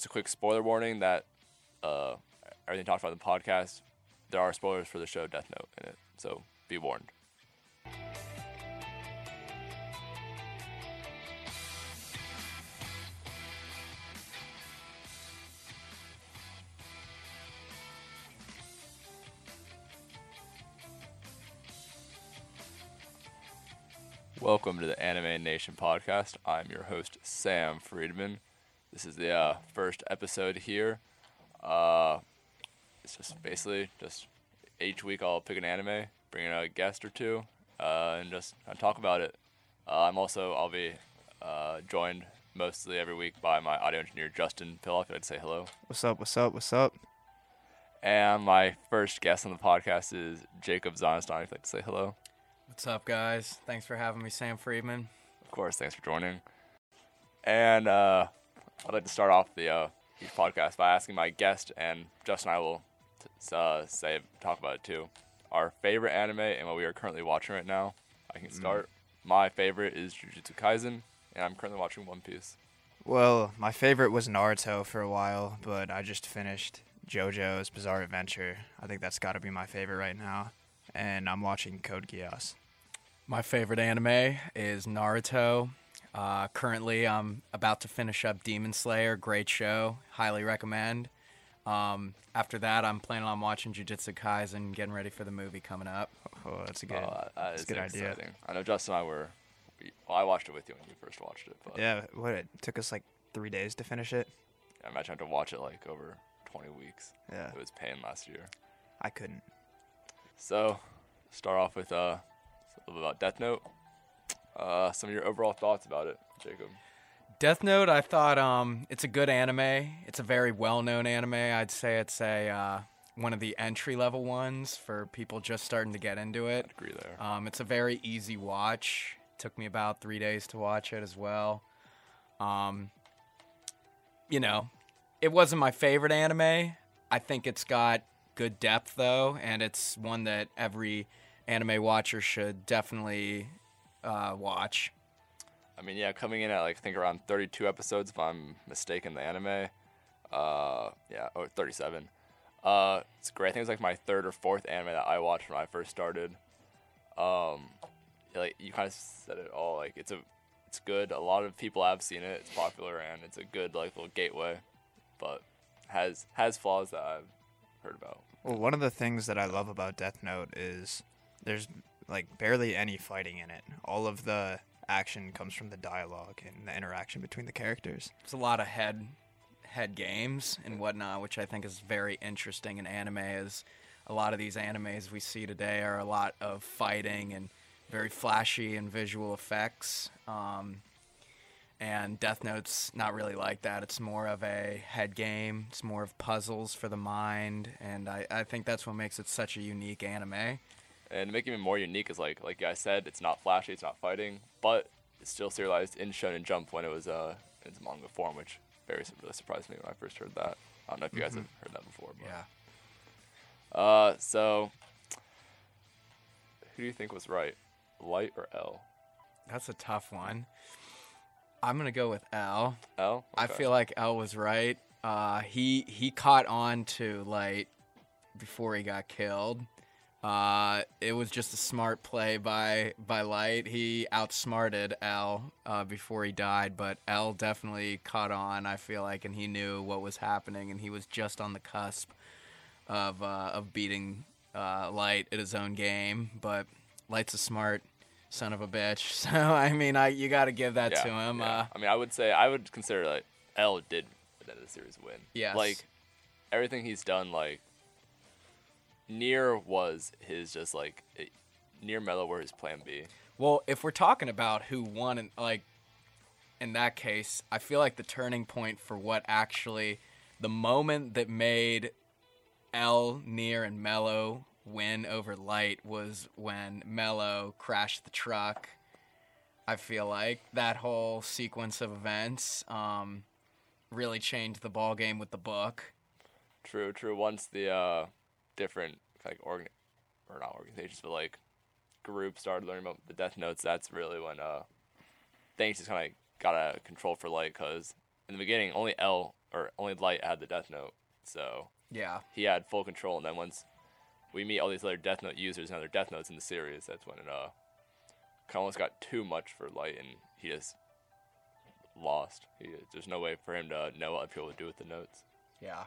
just a quick spoiler warning that uh, everything talked about in the podcast, there are spoilers for the show Death Note in it, so be warned. Welcome to the Anime Nation podcast. I'm your host, Sam Friedman. This is the uh, first episode here. Uh, it's just basically just each week I'll pick an anime, bring in a guest or two, uh, and just uh, talk about it. Uh, I'm also I'll be uh, joined mostly every week by my audio engineer Justin Pillock. I'd say hello. What's up? What's up? What's up? And my first guest on the podcast is Jacob Zonstein. I'd like to say hello. What's up, guys? Thanks for having me, Sam Friedman. Of course, thanks for joining. And uh, I'd like to start off the uh, each podcast by asking my guest, and Justin and I will t- uh, say talk about it too. Our favorite anime and what we are currently watching right now. I can start. My favorite is Jujutsu Kaisen, and I'm currently watching One Piece. Well, my favorite was Naruto for a while, but I just finished JoJo's Bizarre Adventure. I think that's got to be my favorite right now. And I'm watching Code Geass. My favorite anime is Naruto. Uh, currently, I'm about to finish up Demon Slayer. Great show. Highly recommend. Um, after that, I'm planning on watching Jujutsu Kaisen, getting ready for the movie coming up. Oh, that's a good. Uh, that that's a good idea. exciting. I know Justin and I were. We, well, I watched it with you when you first watched it, but Yeah, what? It took us like three days to finish it. I imagine I had to watch it like over 20 weeks. Yeah, It was pain last year. I couldn't. So, start off with uh, a little bit about Death Note. Uh, some of your overall thoughts about it, Jacob. Death Note, I thought um, it's a good anime. It's a very well-known anime. I'd say it's a uh, one of the entry-level ones for people just starting to get into it. I'd agree there. Um, it's a very easy watch. It Took me about three days to watch it as well. Um, you know, it wasn't my favorite anime. I think it's got good depth though, and it's one that every anime watcher should definitely uh, watch. I mean, yeah, coming in at like I think around 32 episodes, if I'm mistaken, the anime. Uh, yeah, or 37. Uh, it's great. I think it's like my third or fourth anime that I watched when I first started. Um, like you kind of said it all. Like it's a, it's good. A lot of people have seen it. It's popular and it's a good like little gateway, but has has flaws that I've heard about. Well, one of the things that I love about Death Note is there's like barely any fighting in it. All of the action comes from the dialogue and the interaction between the characters. There's a lot of head head games and whatnot, which I think is very interesting in anime. Is a lot of these animes we see today are a lot of fighting and very flashy and visual effects. Um, and Death Note's not really like that. It's more of a head game. It's more of puzzles for the mind, and I, I think that's what makes it such a unique anime. And to make it even more unique is like like I said, it's not flashy, it's not fighting, but it's still serialized in Shonen Jump when it was uh in its manga form, which very really surprised me when I first heard that. I don't know if you guys have heard that before. But. Yeah. Uh, so who do you think was right, Light or L? That's a tough one. I'm gonna go with L. L. I Okay. feel like L was right. Uh, he he caught on to Light before he got killed. Uh, it was just a smart play by by Light. He outsmarted L uh, before he died, but L definitely caught on. I feel like, and he knew what was happening, and he was just on the cusp of uh, of beating uh, Light at his own game. But Light's a smart son of a bitch, so I mean, I you got to give that yeah, to him. yeah. Uh, I mean, I would say I would consider like L did the end of the series win. Yeah, Like everything he's done, like Near was his just like it, Near Mello were his plan B. Well, if we're talking about who won, in, like in that case, I feel like the turning point for what actually the moment that made L, Near, and Mello win over Light was when Mello crashed the truck. I feel like that whole sequence of events um, really changed the ball game with the book. True, true. Once the uh, different like organ or not organizations, but like groups started learning about the Death Notes, that's really when uh, things just kind of got out of control for Light because in the beginning only L or only Light had the Death Note, so Yeah. he had full control. And then once we meet all these other Death Note users and other Death Notes in the series, that's when it uh kind of almost got too much for Light, and he just lost. He, there's no way for him to know what people would do with the notes. Yeah.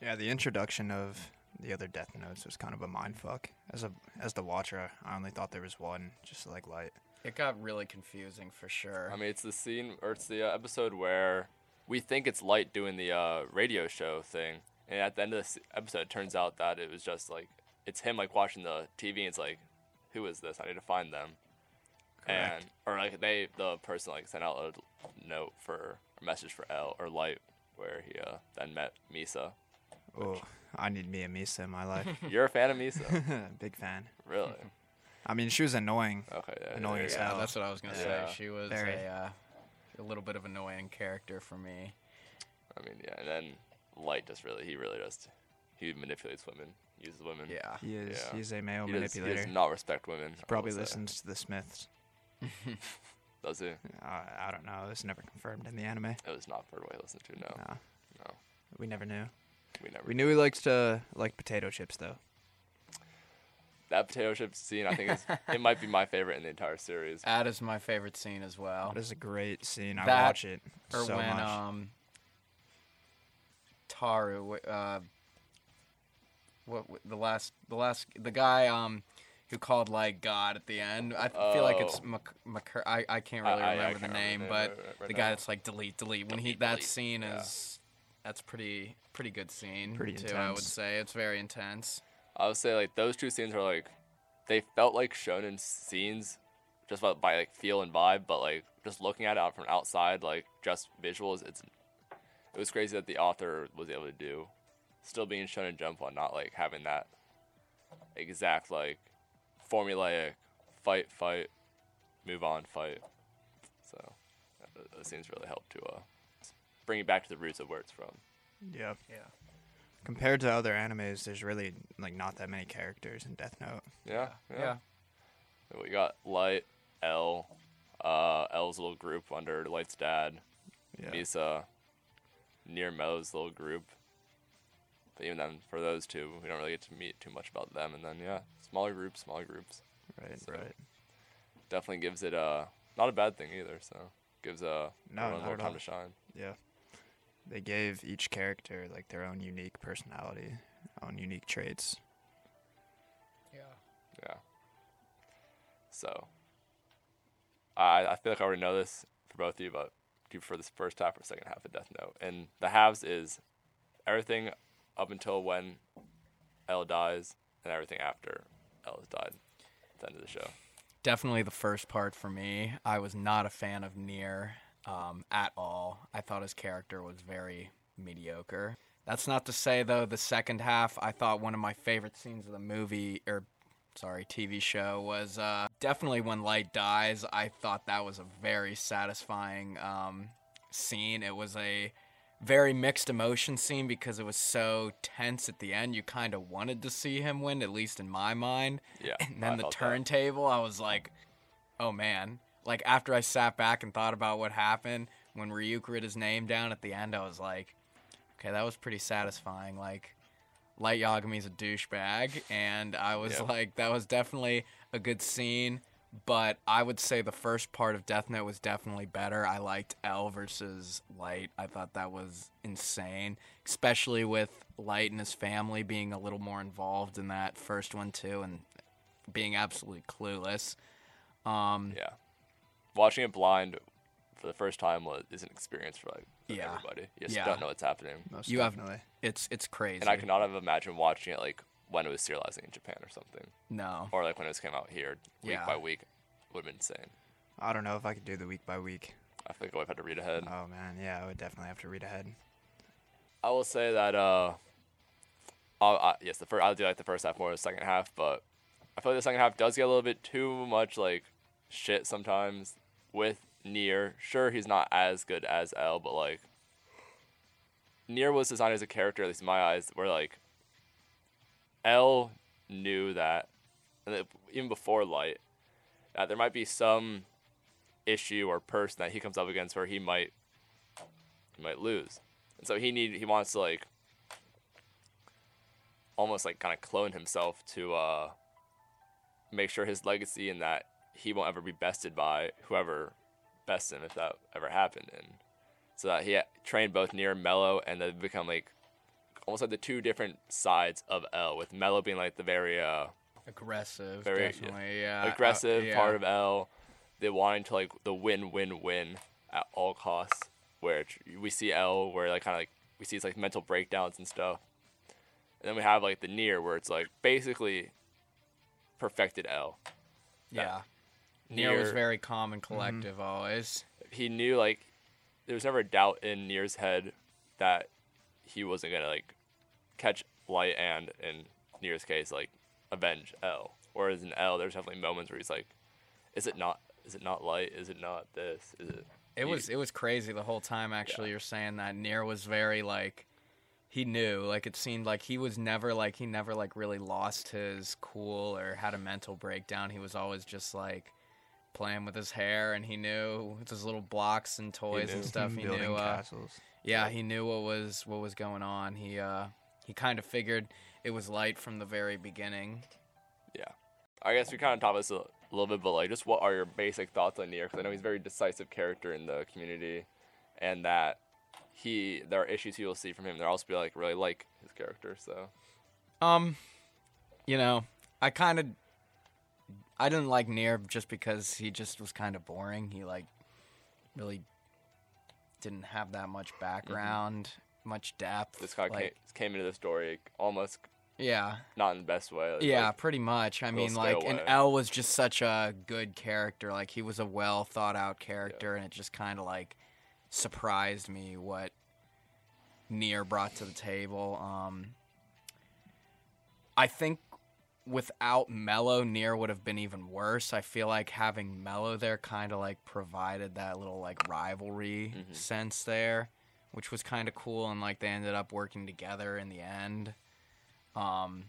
Yeah, the introduction of the other Death Notes was kind of a mind fuck. As a as the watcher, I only thought there was one, just like light. It got really confusing for sure. I mean, it's the scene or it's the uh, episode where we think it's Light doing the uh, radio show thing, and at the end of this episode, it turns out that it was just like it's him like watching the TV, and it's like, who is this? I need to find them. Correct. And or like they the person like sent out a note for a message for L or Light where he uh, then met Misa. Oh, I need me a Misa in my life. You're a fan of Misa, Big fan. really? I mean, she was annoying. Okay, yeah, Annoying there as you yeah, hell. that's what I was gonna Yeah. say. She was Very. a uh, a little bit of an annoying character for me. I mean, yeah, and then Light just really he really just he manipulates women, uses women. Yeah. He is. Yeah. He's a male He does, he manipulator. does not respect women. I Probably will say. listens to the Smiths. Does he? Uh, I don't know. It's never confirmed in the anime. It was not for what he listened to. No, No, no, we never knew. We never. We knew he likes to like potato chips though. that potato chip scene. I think is it might be my favorite in the entire series. That is my favorite scene as well. That is a great scene. I watch it or so when much. um Teru uh what what- the last the last the guy um who called like God at the end. I feel like it's Oh. Mc, Mc, I I can't I- really I- I remember the can't name, remember but the right- right the guy now. that's like delete delete when he that delete, scene yeah. is that's pretty pretty good scene Pretty too. I would say it's very intense. I would say like those two scenes are like they felt like shonen scenes just by, by like feel and vibe, but like just looking at it out from outside, like just visuals, it's it was crazy that the author was able to do, still being shonen jump on not like having that exact like formulaic fight fight move on fight. So uh, those scenes really helped to uh bring it back to the roots of where it's from. yeah. Yeah. Compared to other animes, there's really like not that many characters in Death Note. Yeah, Yeah. We got Light, L, uh, L's little group under Light's dad, Yeah. Misa, near Mo's little group. But even then, for those two, we don't really get to meet too much about them. And then, yeah, smaller groups, smaller groups. Right. So- Right. Definitely gives it a not a bad thing either. So gives a No, everyone not more at time all. to shine. Yeah. They gave each character like their own unique personality, own unique traits. Yeah. Yeah. So, I I feel like I already know this for both of you, but do you prefer this first half or second half of Death Note? And the halves is everything up until when L dies, and everything after L has died. At the end of the show. Definitely the first part for me. I was not a fan of Near um, at all. I thought his character was very mediocre. That's not to say though the second half. I thought one of my favorite scenes of the movie or sorry TV show was uh, definitely when Light dies. I thought that was a very satisfying um, scene. It was a very mixed emotion scene because it was so tense at the end. You kind of wanted to see him win, at least in my mind. Yeah. And I then the felt that. turntable, I was like, oh man. Like after I sat back and thought about what happened when Ryuk wrote his name down at the end, I was like, okay, that was pretty satisfying. Like Light Yagami's a douchebag, and I was like, that was definitely a good scene. But I would say the first part of Death Note was definitely better. I liked L versus Light. I thought that was insane, especially with Light and his family being a little more involved in that first one too, and being absolutely clueless. Um, Yeah. Watching it blind for the first time was is an experience for like for Yeah. everybody. You just Yeah. don't know what's happening. Most You have- definitely. It's it's crazy. And I cannot have imagined watching it like when it was serializing in Japan or something. no. Or like when it was came out here week Yeah. by week. Would have been insane. I don't know if I could do the week by week. I think I would have had to read ahead. Oh man, yeah, I would definitely have to read ahead. I will say that uh, I'll, I, yes, the first I'll do like the first half more than the second half, but I feel like the second half does get a little bit too much like shit sometimes with Near. Sure, he's not as good as L, but like Near was designed as a character, at least in my eyes, where like L knew that, and even before Light, that there might be some issue or person that he comes up against where he might he might lose. And so he need he wants to like almost like kind of clone himself to uh make sure his legacy and that he won't ever be bested by whoever bests him if that ever happened and so that he trained both near Mello and then become like almost like the two different sides of L with Mello being like the very uh Aggressive, Very, definitely. Yeah. uh, aggressive yeah. part of L, the wanting to like the win win win at all costs. Where we see L, where like kind of like we see it's like mental breakdowns and stuff, and then we have like the near, where it's like basically perfected L. Yeah. Near was very calm mm-hmm. and collective always. He knew like there was never a doubt in Near's head that he wasn't gonna like catch Light and in Near's case like avenge L. Whereas in L, there's definitely moments where he's like, "Is it not? Is it not Light? Is it not this? Is it?" It You- was it was crazy the whole time. Actually, you're saying that Near was very like he knew. Like it seemed like he was never like he never like really lost his cool or had a mental breakdown. He was always just like playing with his hair, and he knew with his little blocks and toys and stuff. He building knew. Uh, yeah, he knew what was what was going on. He uh he kind of figured it was light from the very beginning. Yeah. I guess we kind of talked about this a little bit, but like, just what are your basic thoughts on Near? Because I know he's a very decisive character in the community, and that he there are issues he will see from him. There also be like really like his character. So Um, you know, I kind of, I didn't like Near just because he just was kind of boring. He like really didn't have that much background, much depth. this guy like, came, came into the story almost yeah, not in the best way. It's yeah, like- pretty much. I mean, like, and. L was just such a good character. Like, he was a well thought out character, and it just kind of like surprised me what Near brought to the table. Um, I think without Mello, Near would have been even worse. I feel like having Mello there kind of like provided that little like rivalry Mhm. sense there, which was kind of cool. And like they ended up working together in the end. Um,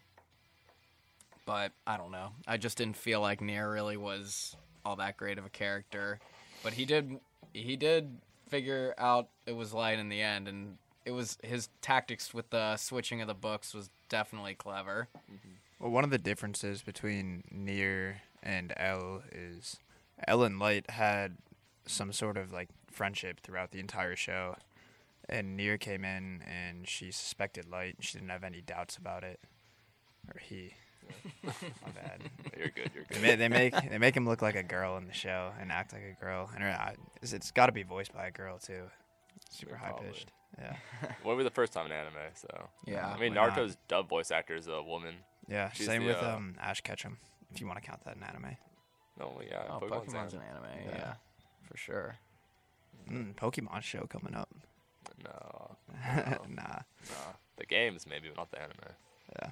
but I don't know. I just didn't feel like Near really was all that great of a character. But he did he did figure out it was light in the end and it was his tactics with the switching of the books was definitely clever. Well, one of the differences between Near and L is L and Light had some sort of like friendship throughout the entire show, and Near came in and she suspected Light. and She didn't have any doubts about it, or he. My bad. You're good. You're They good. ma- they make they make him look like a girl in the show and act like a girl, and I- it's- it's got to be voiced by a girl too. Super high pitched. Yeah, Won't be the first time in anime, so Yeah. I mean, why not? Naruto's dub voice actor is a woman. Yeah. She's Same the, with uh, um Ash Ketchum, if you want to count that in anime. No, yeah, Oh, Pokemon's Pokemon's an anime, Yeah. yeah. For sure. Mm, Pokemon show coming up. No, nah. nah. The games maybe, but not the anime. Yeah.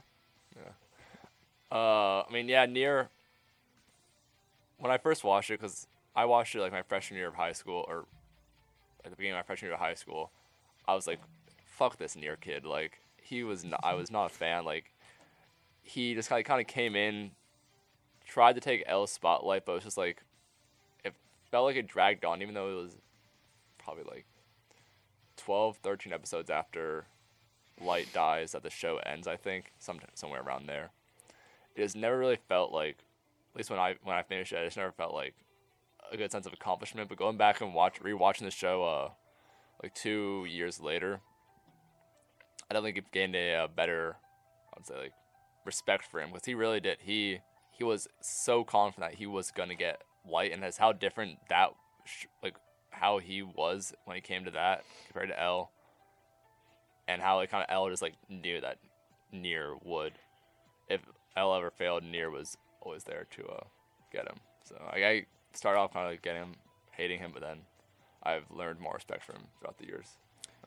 Uh, I mean, yeah, near when I first watched it, because I watched it like my freshman year of high school, or at the beginning of my freshman year of high school, I was like, "Fuck this near kid!" Like he was, not, I was not a fan. Like he just kind of kind of came in, tried to take L's spotlight, but it was just like it felt like it dragged on, even though it was probably like 12, 13 episodes after Light dies that the show ends. I think some somewhere around there it has never really felt like, at least when I when I finished it, I just never felt like a good sense of accomplishment. But going back and watch rewatching the show, uh, like two years later, I don't think it gained a, uh better, I would say like respect for him because he really did. He he was so confident he was gonna get White, and as how different that like how he was when he came to that compared to L, and how like kind of L just like knew that near would if L ever failed, Near was always there to uh, get him. So I, I started off kind of like getting him, hating him, but then I've learned more respect for him throughout the years.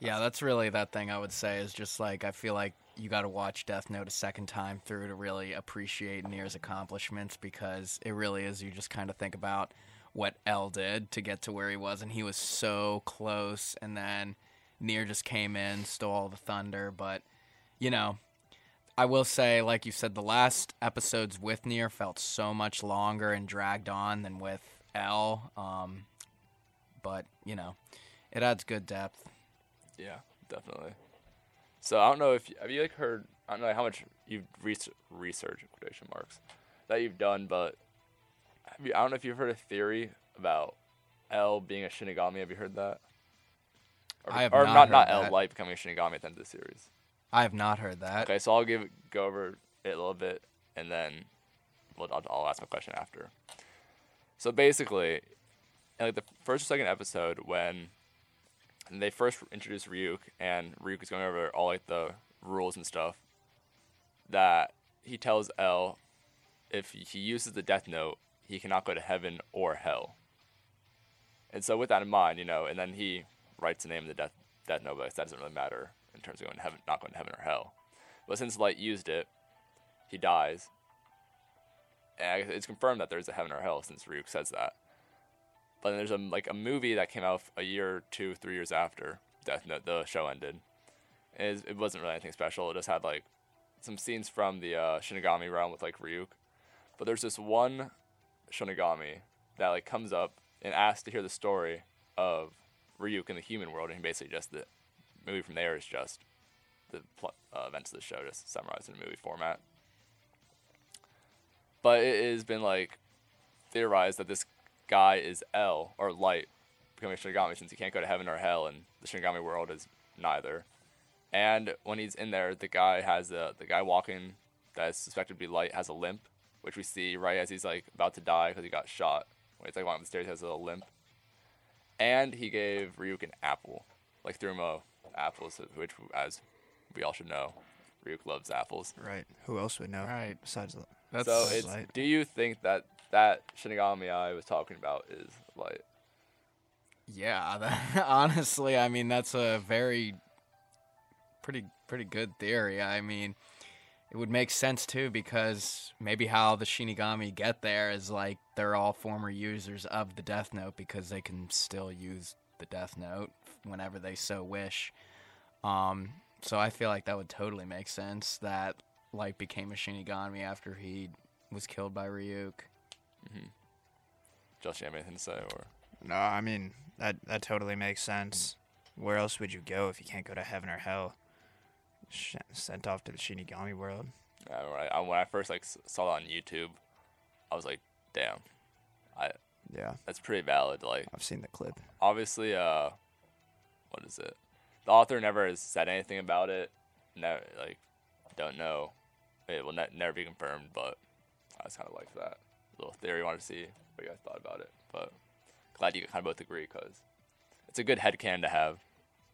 Yeah, that's really that thing I would say is just like I feel like you got to watch Death Note a second time through to really appreciate Near's accomplishments because it really is you just kind of think about what L did to get to where he was and he was so close and then Near just came in, stole all the thunder, but you know, I will say like you said the last episodes with Near felt so much longer and dragged on than with L um but, you know, it adds good depth. Yeah, definitely. So I don't know if have you like heard I don't know how much you've research research quotation marks that you've done, but have you, I don't know if you've heard a theory about L being a Shinigami. Have you heard that? Or, I have or not not not L. Light becoming a Shinigami at the end of the series. I have not heard that. Okay, so I'll give go over it a little bit, and then well, I'll, I'll ask my question after. So basically, in like the first or second episode, when they first introduce Ryuk, and Ryuk is going over all like the rules and stuff, that he tells L if he uses the Death Note, he cannot go to heaven or hell. And so with that in mind, you know, and then he writes the name of the Death Death Note, but that doesn't really matter in terms of going to heaven, not going to heaven or hell. But since Light used it, he dies. And it's confirmed that there's a heaven or hell since Ryuk says that. But then there's a like a movie that came out a year, two, three years after Death Note, the show ended. It, it wasn't really anything special. It just had like some scenes from the uh, Shinigami realm with like Ryuk. But there's this one Shinigami that like comes up and asks to hear the story of Ryuk in the human world, and basically just the movie from there is just the pl- uh, events of the show just summarized in a movie format. But it has been like theorized that this guy is L or Light becoming a Shinigami since he can't go to heaven or hell, and the Shinigami world is neither. And when he's in there, the guy has a the guy walking that is suspected to be Light has a limp, which we see right as he's like about to die because he got shot. When he's like walking up the stairs, he has a little limp. And he gave Ryuk an apple, like threw him a apple, which as we all should know, Ryuk loves apples. Right. Who else would know? Right. Besides, Li- That's so it's Light. do you think that that Shinigami I was talking about is Light? Yeah, that, honestly, I mean that's a very pretty pretty good theory. I mean, it would make sense too because maybe how the Shinigami get there is like they're all former users of the Death Note because they can still use the Death Note whenever they so wish. Um, so I feel like that would totally make sense that Light became a Shinigami after he was killed by Ryuk. Josh, you have anything to say? Or no, I mean that that totally makes sense. Where else would you go if you can't go to heaven or hell? Sh- sent off to the Shinigami world. I don't I, when I first like saw that on YouTube, I was like, damn, I Yeah, that's pretty valid. Like I've seen the clip. obviously, uh, what is it? The author never has said anything about it. Never like don't know. It will ne- never be confirmed, but I just kind of like that little theory. Wanted to see what you guys thought about it, but glad you kind of both agree because it's a good headcanon to have,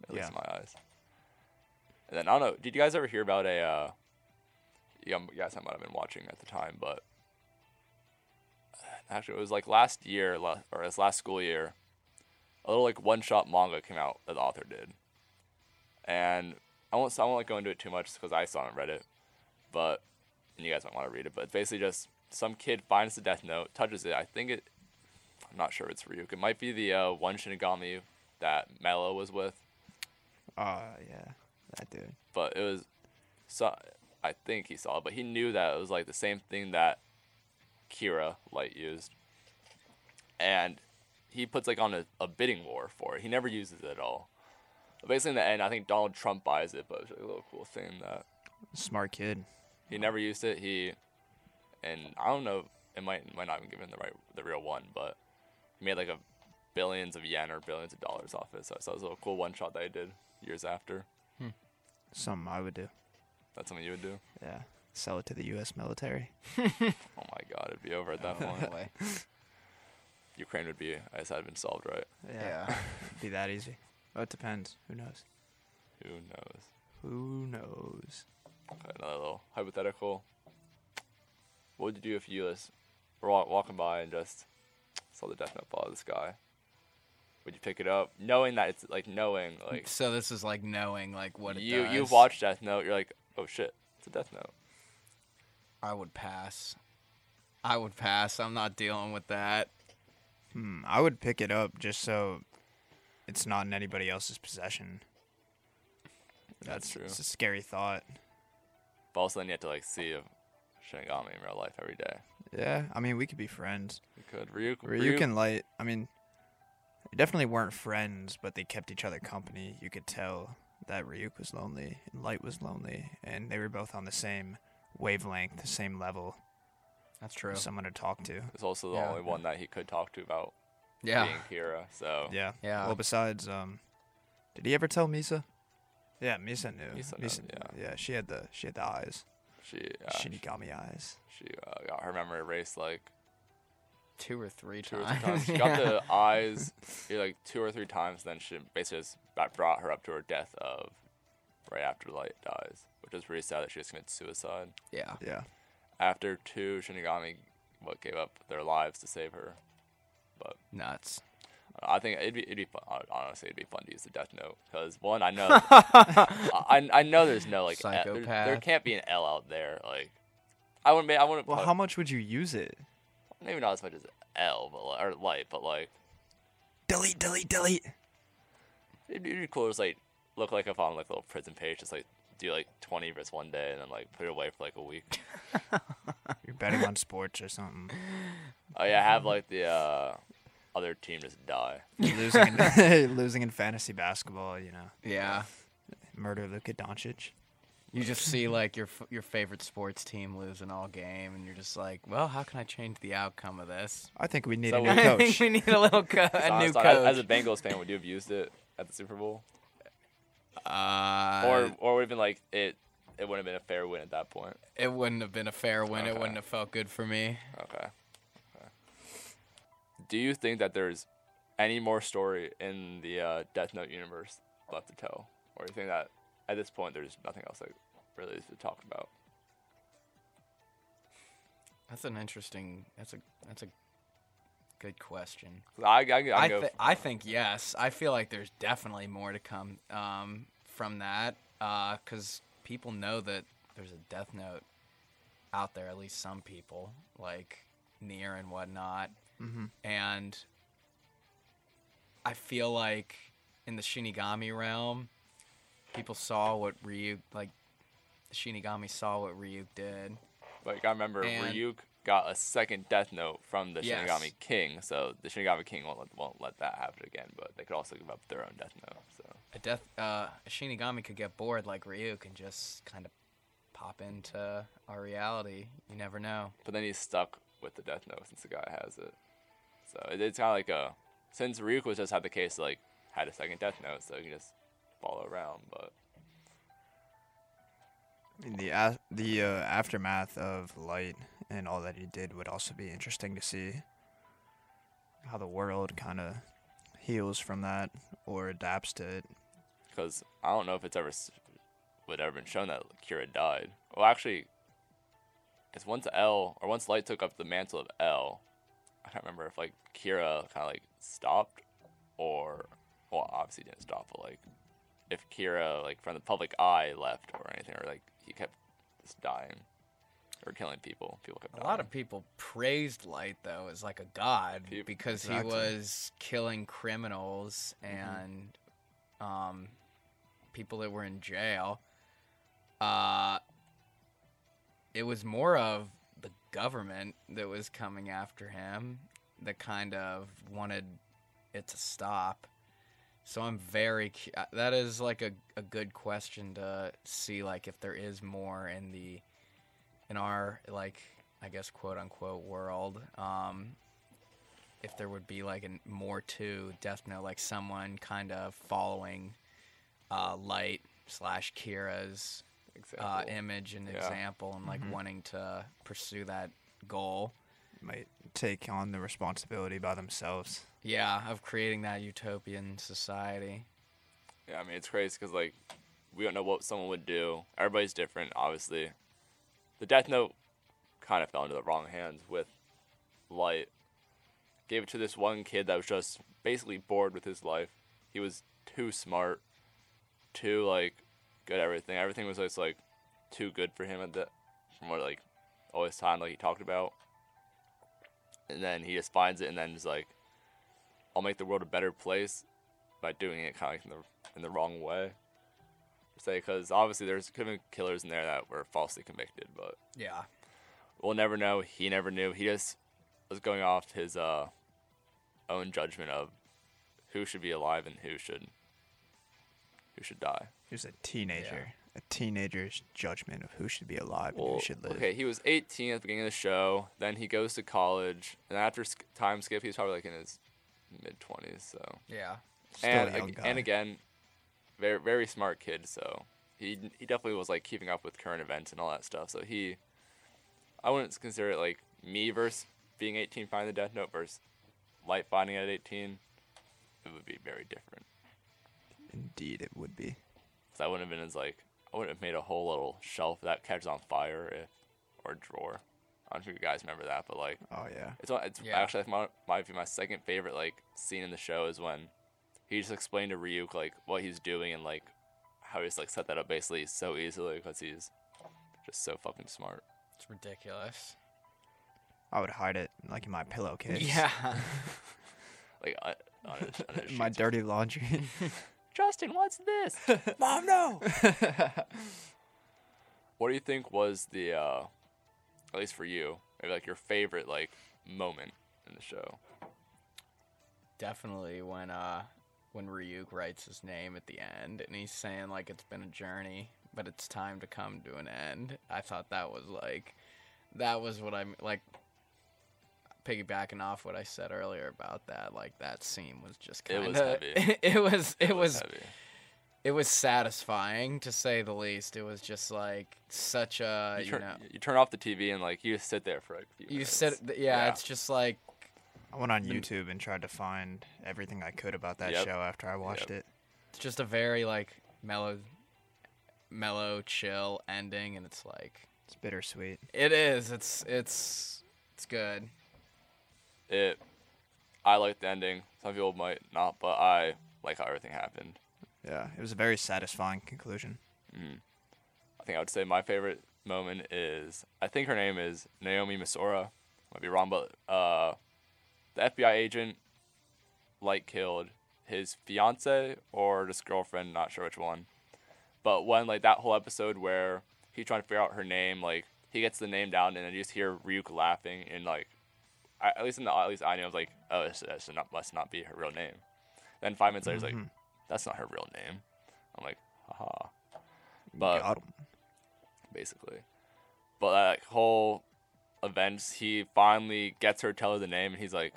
at least in my eyes. And then I don't know. Did you guys ever hear about a? Uh, you you guys might have been watching at the time, but actually it was like last year or this last school year. A little like one shot manga came out that the author did, and I won't I won't like go into it too much because I saw it on Reddit, but and you guys might want to read it. But it's basically just some kid finds the Death Note, touches it. I think it. I'm not sure if it's Ryuk. It might be the uh, one Shinigami that Mello was with, Oh yeah, that dude. but it was. So I think he saw it, but he knew that it was like the same thing that Kira Light used, and he puts like on a, a bidding war for it. He never uses it at all. But basically, in the end, I think Donald Trump buys it, but it's a little cool thing that Smart kid. he never used it. He and I don't know. It might might not even give him the right the real one, but he made like a billions of yen or billions of dollars off it. So, so it was a little cool one shot that he did years after. Hmm. Something I would do. That's something you would do. Yeah. Sell it to the U.S. military. Oh my god, it'd be over at that point. Boy. Ukraine would be, I guess, that had been solved, right? Yeah. Be that easy. Oh, it depends. Who knows? Who knows? Who knows? Okay, another little hypothetical. What would you do if you just were walking by and just saw the Death Note fall out of the sky? Would you pick it up, knowing that it's like knowing like so this is like knowing like what it you does. you've watched Death Note, you're like, oh shit, it's a Death Note. I would pass. I would pass. I'm not dealing with that. Hmm. I would pick it up just so it's not in anybody else's possession. That's true. It's a scary thought. But also then you have to like see a Shinigami in real life every day. Yeah. I mean, we could be friends. You could Ryuk, Ryuk and Light. I mean, they definitely weren't friends, but they kept each other company. You could tell. that Ryuk was lonely and Light was lonely, and they were both on the same wavelength, the same level, That's true. someone to talk to. It's also the Yeah. only one that he could talk to about Yeah. being Kira. So Yeah. Yeah. Well, besides, um, did he ever tell Misa? Yeah, Misa knew. Misa knows, yeah. yeah. She had the she had the eyes. She uh, Shinigami eyes. she uh, got her memory erased like Two or three two or times. three times. She got the eyes like two or three times. Then she basically just brought her up to her death of right after Light dies, which is pretty sad that she just committed suicide. yeah. Yeah. After two Shinigami, what gave up their lives to save her. But Nuts. I think it'd be it'd be fun. Honestly, it'd be fun to use the Death Note because one, I know, I, I know there's no like L- there, there can't be an L out there. Like I wouldn't be, I wouldn't. Well, put, how much would you use it? maybe not as much as L, but li- or light, but like Delete, delete, delete. it'd be, it'd be cool. to Just like look like if on like a little prison page, just like do like 20 versus one day, and then like put it away for like a week. You're betting on sports or something. oh yeah, have like the uh, other team just die. losing, in, losing in fantasy basketball. You know, Yeah. murder Luka Doncic. You just see like your your favorite sports team losing all game, and you're just like, well, how can I change the outcome of this? I think we need So a new we- I think coach. we need a little co- a new Honest- coach. As, as a Bengals fan, would you have used it at the Super Bowl, uh, or or would have been like it? It wouldn't have been a fair win at that point. it wouldn't have been a fair win. It wouldn't have felt good for me. Okay. okay. Do you think that there's any more story in the uh, Death Note universe left to tell, or do you think that at this point there's nothing else like really is to talk about? That's an interesting. That's a that's a good question. I, I, I, I, thi- I think yes. I feel like there's definitely more to come um, from that because people know that there's a Death Note out there. At least some people, like near and whatnot, Mhm. and I feel like in the Shinigami realm, people saw what Ryuk like. The Shinigami saw what Ryuk did. like I remember and- Ryuk got a second Death Note from the Yes. Shinigami King, so the Shinigami King won't let, won't let that happen again. But they could also give up their own Death Note. So a death uh, a Shinigami could get bored like Ryuk and just kind of pop into our reality. You never know. but then he's stuck with the Death Note since the guy has it. So it, it's kind of like a since Ryuk was just had the case like had a second Death Note, so he can just follow around. But The the uh, aftermath of Light and all that he did would also be interesting to see. How the world kind of heals from that or adapts to it. because I don't know if it's ever would ever been shown that Kira died. Well, actually, it's once L or once Light took up the mantle of L. I can't remember if like Kira kind of like stopped or well, obviously didn't stop, but like if Kira like from the public eye left or anything, or like he kept just dying or killing people. People kept A dying. lot of people praised Light though as like a god Peop- because Exactly. he was killing criminals and um, people that were in jail. Uh, it was more of the government that was coming after him that kind of wanted it to stop. So I'm very uh, that is like a, a good question to see like if there is more in the in our like I guess quote unquote world um if there would be like an more to Death Note like someone kind of following uh light slash Kira's uh, image and Yeah. example and like wanting to pursue that goal Might take on the responsibility by themselves. yeah of creating that utopian society Yeah, I mean it's crazy because like we don't know what someone would do. Everybody's different, obviously. The Death Note kind of fell into the wrong hands with Light. Gave it to this one kid that was just basically bored with his life. He was too smart, too like good everything. Everything was just like too good for him at the from what like all his time like he talked about. And then he just finds it and then is like, I'll make the world a better place by doing it kind of like in the in the wrong way. Say because obviously there's could have been killers in there that were falsely convicted, but yeah we'll never know. He never knew. He just was going off his uh, own judgment of who should be alive and who should who should die. He was a teenager. A teenager's judgment of who should be alive and who should live. okay, he was 18 at the beginning of the show. Then he goes to college, and after time skip, he's probably like in his mid 20s. So Yeah. Still and a young ag- guy. and again, very very smart kid. So he he definitely was like keeping up with current events and all that stuff. So he, I wouldn't consider it like me versus being 18 finding the Death Note versus Light finding it at 18. It would be very different. Indeed, it would be. Cause I wouldn't have been as like I wouldn't have made a whole little shelf that catches on fire if or drawer. I don't know if you guys remember that, but like Oh yeah. it's it's Yeah. actually my, might be my second favorite like scene in the show is when he just explained to Ryuk like what he's doing and like how he's like set that up basically so easily because he's just so fucking smart. It's ridiculous. I would hide it like in my pillowcase. Yeah. Like on, on his, on his my dirty laundry. Justin, what's this? Mom, no. what do you think was the uh at least for you maybe like your favorite like moment in the show? Definitely when uh when Ryuk writes his name at the end and he's saying like it's been a journey, but it's time to come to an end. I thought that was like that was what I'm like piggybacking off what I said earlier about that. Like that scene was just It kind was of heavy. it was it was heavy. it was satisfying to say the least. It was just like such a you, you, turn, know you turn off the TV and like you just sit there for like a few you minutes. said yeah, Yeah. it's just like I went on The- YouTube and tried to find everything I could about that Yep. show after I watched it. it's just a very like mellow mellow chill ending and it's like It's bittersweet. it is it's it's it's good it I like the ending. Some people might not, but I like how everything happened. Yeah, it was a very satisfying conclusion. I think I would say my favorite moment is I think her name is Naomi Misora. Might be wrong, but uh, the FBI agent like killed his fiance or just girlfriend, not sure which one. But when like that whole episode where he's trying to figure out her name, like he gets the name down and then you just hear Ryuk laughing and like I, at least in the at least I knew I was like, oh, this, this not, must not be her real name. Then five minutes later, he's like, that's not her real name. I'm like, haha. But basically. But that whole events, he finally gets her to tell her the name, and he's like,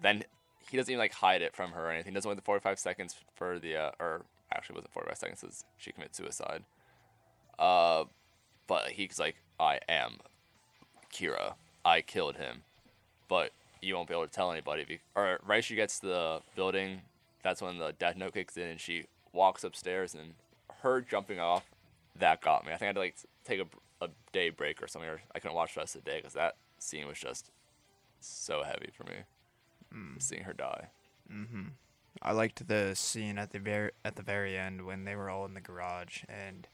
then he doesn't even like hide it from her or anything. He doesn't wait the 45 seconds for the, uh, or actually wasn't 45 seconds, because she commits suicide. Uh, but he's like, I am Kira. I killed him, but you won't be able to tell anybody. Be- or right, she gets to the building. That's when the death note kicks in, and she walks upstairs, and her jumping off that got me. I think I had to like take a, a day break or something, or I couldn't watch the rest of the day because that scene was just so heavy for me. Hmm. Seeing her die. Mm-hmm. I liked the scene at the very at the very end when they were all in the garage and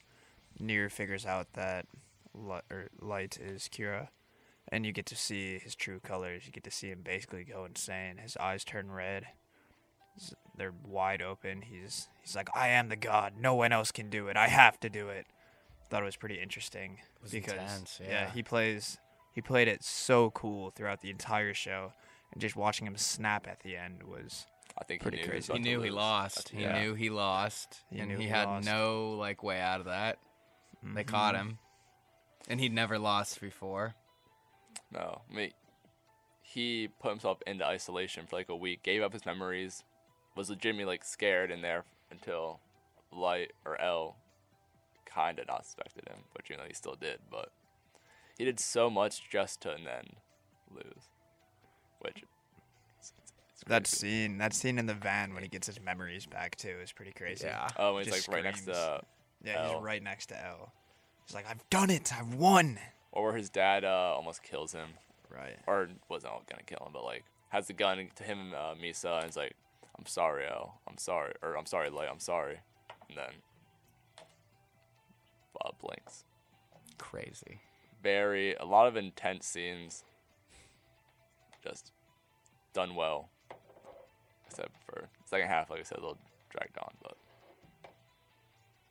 Near figures out that Light is Kira, and you get to see his true colors. You get to see him basically go insane. His eyes turn red. They're wide open. He's he's like, "I am the god. No one else can do it. I have to do it." Thought it was pretty interesting was because intense, yeah, yeah. he plays he played it so cool throughout the entire show, and just watching him snap at the end was I think Pretty he knew crazy. he knew he lost he Yeah. knew he lost He and he he had lost. no like way out of that they mm-hmm. caught him and he'd never lost before No, I mean, he put himself into isolation for like a week, gave up his memories, was legitimately like scared in there until Light or L kind of not suspected him, but you know he still did. But he did so much just to then lose, which it's, it's, it's That scene, that scene in the van when he gets his memories back too, is pretty crazy. yeah Oh, and he's just like right next to, yeah, L. he's right next to L. He's like, "I've done it, I've won." Or his dad uh, almost kills him, Right. or wasn't gonna kill him, but like has the gun to him, uh, Misa, and he's like, "I'm sorry, I'm sorry," or "I'm sorry, Light. I'm sorry," and then Bob blinks. crazy Very a lot of intense scenes, just done well. Except for second half, like I said, a little dragged on, but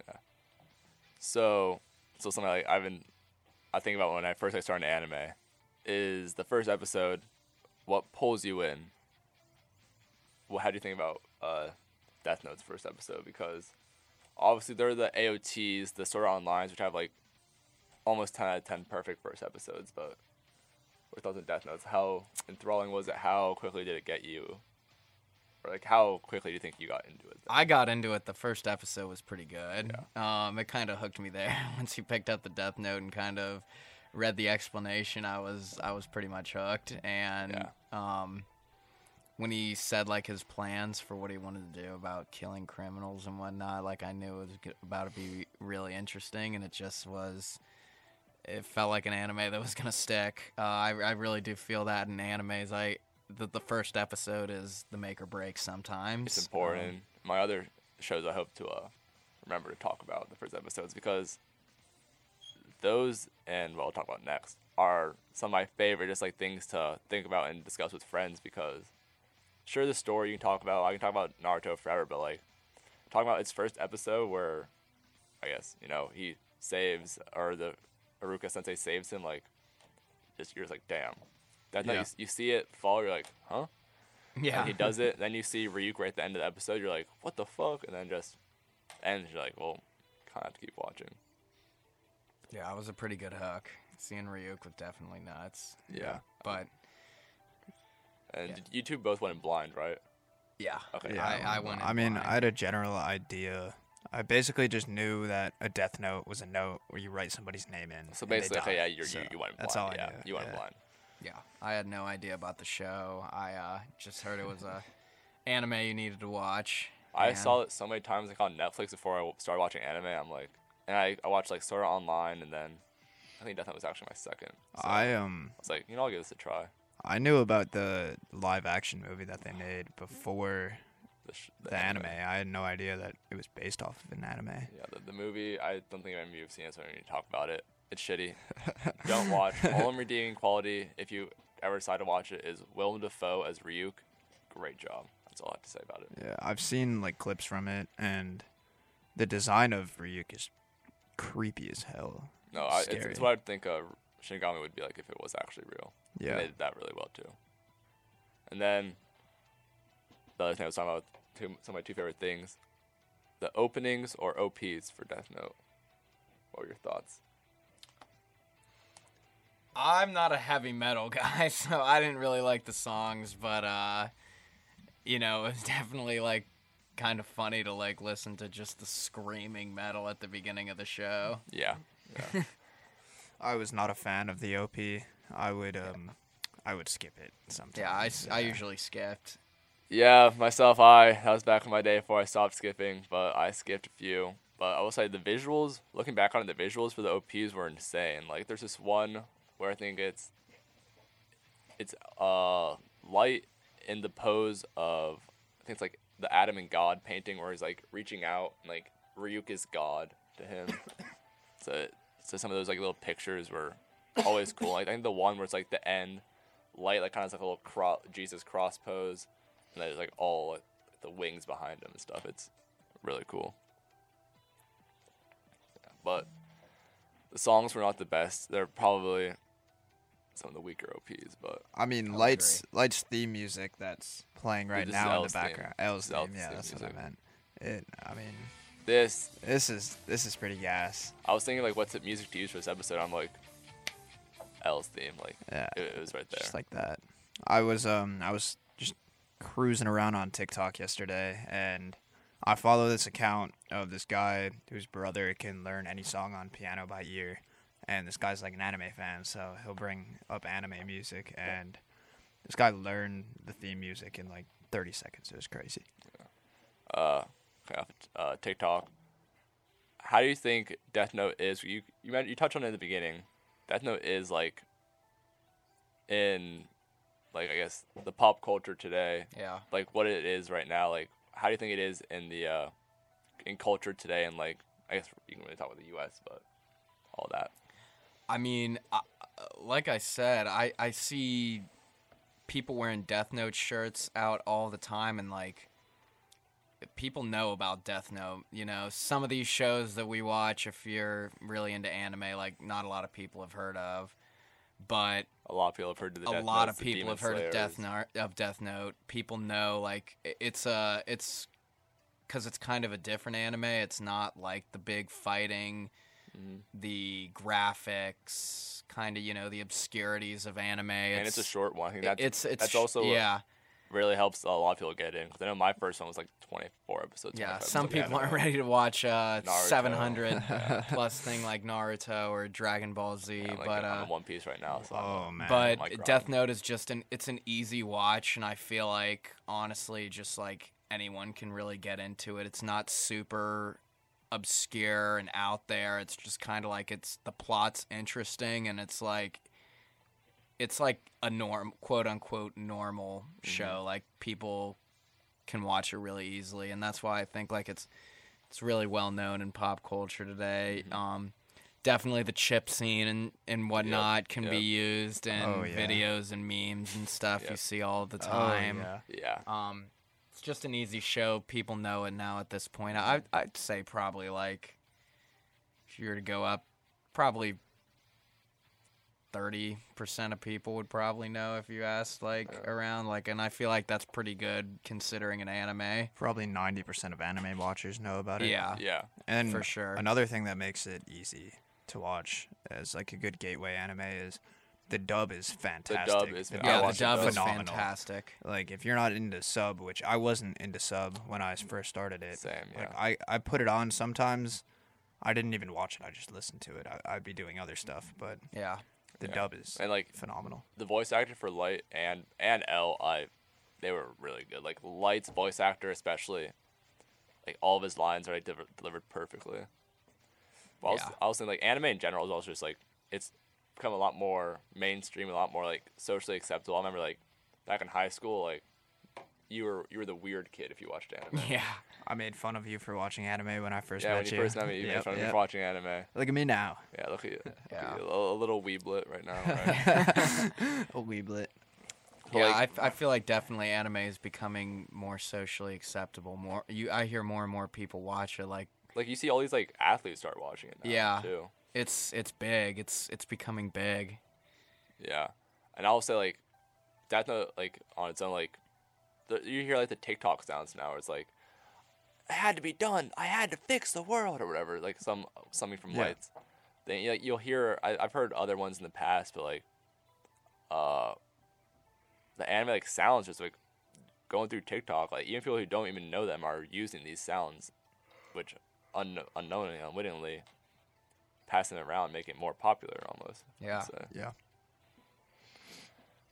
yeah. So, so something like I've been, I think about when I first I started anime, is the first episode, what pulls you in. Well, how do you think about uh, Death Note's first episode? Because obviously there are the AOTs, the Sword Art Online, which have like almost ten out of ten perfect first episodes. But with those Death Notes, how enthralling was it? How quickly did it get you? Or like how quickly do you think you got into it? I got into it. The first episode was pretty good. Um, it kind of hooked me there. Once you picked up the Death Note and kind of read the explanation, I was I was pretty much hooked. And um, when he said like his plans for what he wanted to do about killing criminals and whatnot, like I knew it was about to be really interesting, and it just was. It felt like an anime that was gonna stick. Uh, I I really do feel that in animes. I the, the first episode is the make or break sometimes. It's important. My other shows I hope to uh, remember to talk about the first episodes because those and what I'll talk about next are some of my favorite just like things to think about and discuss with friends because sure the story you can talk about I can talk about Naruto forever but like talking about its first episode where I guess you know he saves or the Iruka Sensei saves him like just you're just like damn that Yeah. you, you see it fall you're like huh Yeah. and he does it. Then you see Ryuk right at the end of the episode. You're like, what the fuck? And then just ends. You're like, well, kind of have to keep watching. Yeah, it was a pretty good hook. Seeing Ryuk was definitely nuts. Yeah. But And Yeah. you two both went in blind, right? yeah, Okay. Yeah, I, I went. I mean, blind. I had a general idea. I basically just knew that a death note was a note where you write somebody's name in. So basically, okay, yeah, you're, So you, you went blind. That's all I yeah, knew. you went yeah. in blind. Yeah, I had no idea about the show. I uh, just heard it was a anime you needed to watch. I and- saw it so many times like on Netflix before I started watching anime. I'm like, and I, I watched like Sword Art Online, and then I think Death Note was actually my second. So I I um was like, you know, I'll give this a try. I knew about the live action movie that they made before The, sh- the, anime. I had no idea that it was based off of an anime. Yeah, the, the movie, I don't think any of you have seen it, so I don't need to talk about it. It's shitty. don't watch. All I'm redeeming quality, if you ever decide to watch it, is Willem Dafoe as Ryuk. Great job. That's all I have to say about it. Yeah, I've seen like clips from it, and the design of Ryuk is creepy as hell. No, I, it's, it's what I'd think uh, Shinigami would be like if it was actually real. And Yeah, they did that really well, too. And then, the other thing I was talking about, two, some of my two favorite things the openings or OPs for Death Note. What were your thoughts? I'm not a heavy metal guy, so I didn't really like the songs, but uh, you know, it was definitely like kind of funny to like listen to just the screaming metal at the beginning of the show. Yeah. Yeah. I was not a fan of the OP. I would um, I would skip it sometimes. Yeah, I, yeah. usually skipped. Yeah, myself, I that was back in my day before I stopped skipping, but I skipped a few. But I will say the visuals, looking back on it, the visuals for the OPs were insane. Like there's this one where I think it's it's uh light in the pose of I think it's like the Adam and God painting where he's like reaching out and like Ryuk is God to him. so so some of those like little pictures were always cool. Like I think the one where it's like the end light like kind of like a little cro- Jesus cross pose and there's like all like, the wings behind him and stuff. It's really cool. Yeah, but the songs were not the best. They're probably some of the weaker OPs, but I mean, would lights lights theme music that's playing right is now in the L's theme. background. L's theme, yeah, that's what I meant. It. I mean, this this is this is pretty gas. I was thinking like what's the music to use for this episode. I'm like L's theme, like Yeah, it, it was right there. just like that. I was um I was just cruising around on TikTok yesterday, and I follow this account of this guy whose brother can learn any song on piano by ear, and this guy's like an anime fan, so he'll bring up anime music, and this guy learned the theme music in like 30 seconds. It was crazy. uh, kind uh, TikTok. How do you think Death Note is? You you meant, you touched on it in the beginning. Death Note is like in like I guess the pop culture today, Yeah. like what it is right now. Like how do you think it is in the uh, in culture today? And like I guess you can really talk about the U.S., but all that. I mean, I, like I said, I, I see people wearing Death Note shirts out all the time, and like people know about Death Note. You know, some of these shows that we watch, if you're really into anime, like not a lot of people have heard of, but A lot of people have heard of the a Death lot Notes, of people have heard of Death. Note. Of Death Note, people know like it's a it's because it's kind of a different anime. It's not like the big fighting, Mhm. the graphics, kind of you know the obscurities of anime. and it's a short one. I think that's it's it's that's also yeah really helps a lot of people get in because I know my first one was like 24 episodes. yeah. Some episodes of people aren't ready to watch a Naruto. 700 plus thing like Naruto or Dragon Ball Z, Yeah, I'm, like, but I'm uh, One Piece right now. So Oh I'm, man. but my grind. Death Note is just an it's an easy watch, and I feel like honestly, just like anyone can really get into it. It's not super obscure and out there. It's just kind of like it's the plot's interesting, and it's like it's like a norm quote unquote normal show. Like people can watch it really easily, and that's why I think like it's it's really well known in pop culture today. Um, definitely the chip scene and, and whatnot can be used in Oh, yeah. videos and memes and stuff you see all the Oh, time. yeah. yeah. Um, it's just an easy show. People know it now at this point. I, I'd say probably like, if you were to go up, probably 30% of people would probably know if you asked like uh, around like and I feel like that's pretty good considering an anime. Probably 90% of anime watchers know about it. Yeah. Yeah. And for sure. Another thing that makes it easy to watch as like a good gateway anime is the dub is fantastic. is The Yeah, the dub it, is phenomenal. fantastic. Like if you're not into sub, which I wasn't into sub when I first started it. Same. Yeah. Like I, I put it on sometimes. I didn't even watch it. I just listened to it. I, I'd be doing other stuff, but Yeah. the Yeah. dub is and like phenomenal. the voice actor for Light and and L, I they were really good. Like Light's voice actor, especially, like all of his lines are like deliver, delivered perfectly. But I was, Yeah. I was thinking like anime in general is also just like it's become a lot more mainstream, a lot more like socially acceptable. I remember like back in high school, like you were you were the weird kid if you watched anime. Yeah. I made fun of you for watching anime when I first Yeah, met when you first met me, you made Yep, fun of me for watching anime. Look at me now. Yeah, look at you, look at Yeah. you, a, a little weeblet right now. Right? A weeblet. But, yeah, like- I, f- I feel like definitely anime is becoming more socially acceptable. More you, I hear more and more people watch it. Like like you see all these like athletes start watching it. Now, Yeah. too. It's it's big. It's it's becoming big. Yeah, and I'll say like, Death Note like on its own like, the, you hear like the TikTok sounds now. Where it's like, it had to be done. I had to fix the world or whatever. Like some something from Yeah. Lights. Then like you'll hear. I, I've heard other ones in the past, but like, uh, the anime like sounds just like going through TikTok. Like even people who don't even know them are using these sounds, which un- unknowingly, unwittingly, passing it around, make it more popular almost. Yeah. So, Yeah.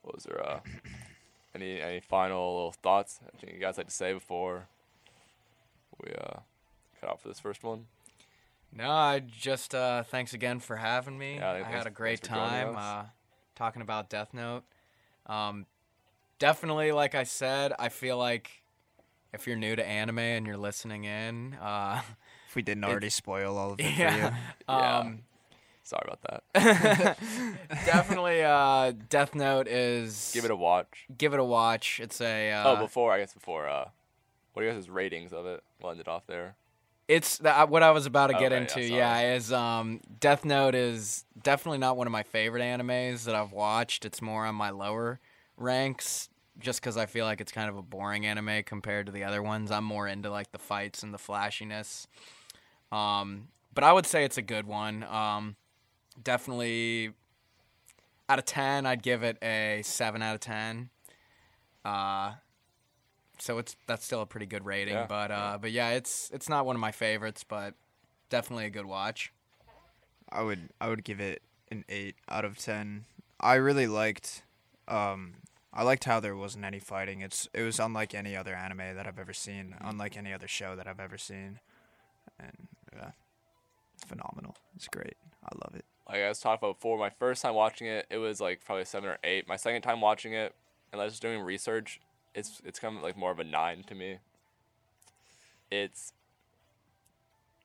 what was there? Uh, any any final little thoughts? Anything you guys like to say before we uh cut out for this first one? No, I just uh, thanks again for having me. Yeah, I thanks- had a great thanks for joining time uh, talking about Death Note. Um, definitely, like I said, I feel like if you're new to anime and you're listening in, uh, If we didn't already spoil all of it yeah, for you. Yeah. um, Sorry about that. definitely, uh, Death Note is Give it a watch. give it a watch. It's a uh, oh, before I guess before uh, what are you guys' ratings of it? We'll end it off there. It's the, what I was about to get Okay, into. sorry. Yeah, is um, Death Note is definitely not one of my favorite animes that I've watched. It's more on my lower ranks, just because I feel like it's kind of a boring anime compared to the other ones. I'm more into like the fights and the flashiness. Um, but I would say it's a good one. Um, definitely out of ten, I'd give it a seven out of ten. Uh, so it's that's still a pretty good rating. Yeah, but uh, yeah. but yeah, it's it's not one of my favorites, but definitely a good watch. I would I would give it an eight out of ten. I really liked um I liked how there wasn't any fighting. It's it was unlike any other anime that I've ever seen, unlike any other show that I've ever seen. And yeah. Phenomenal. It's great. I love it. Like I was talking about before, my first time watching it, it was like probably seven or eight. My second time watching it, and I was doing research, it's it's kind of like more of a nine to me. It's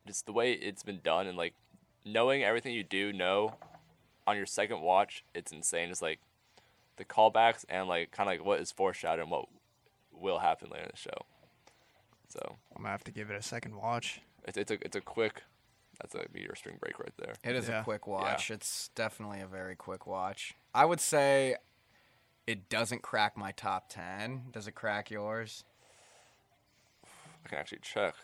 just the way it's been done and like knowing everything you do know on your second watch, it's insane. It's like the callbacks and like kind of like what is foreshadowed and what will happen later in the show. So I'm gonna have to give it a second watch. It's it's a it's a quick. That's a meteor spring break right there. It is Yeah. a quick watch. It's definitely a very quick watch. I would say it doesn't crack my top ten. Does it crack yours? I can actually check.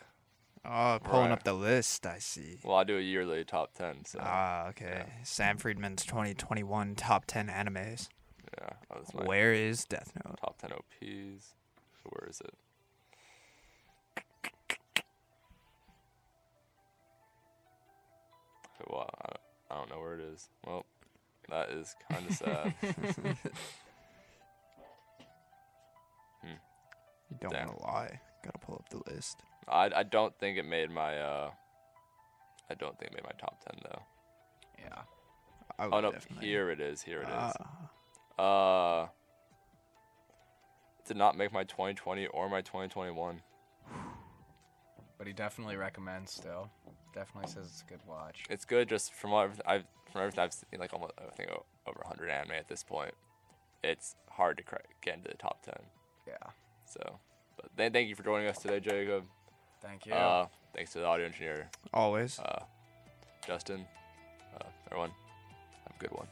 Oh, pulling Right. up the list. I see. Well, I do a yearly top ten, so Ah, okay. Sam Friedman's 2021 top 10 animes. yeah, oh, Where is Death Note? top ten OPs. Where is it? Oh, Wow, I don't, I don't know where it is. Well, that is kind of sad. You don't Damn. want to lie. Gotta pull up the list. I, I don't think it made my uh I don't think it made my top ten though. Yeah. I Oh no, definitely- here it is. Here it is. Ah, Uh, did not make my 2020 or my 2021. But he definitely recommends still. Definitely says it's a good watch. It's good just from what I've- I've from everything I've seen, like almost I think o- over 100 anime at this point. It's hard to cra- get into the top 10. Yeah. So, but th- thank you for joining us today, Jacob. Thank you. Uh, thanks to the audio engineer, always. uh, Justin. Uh, everyone, have a good one.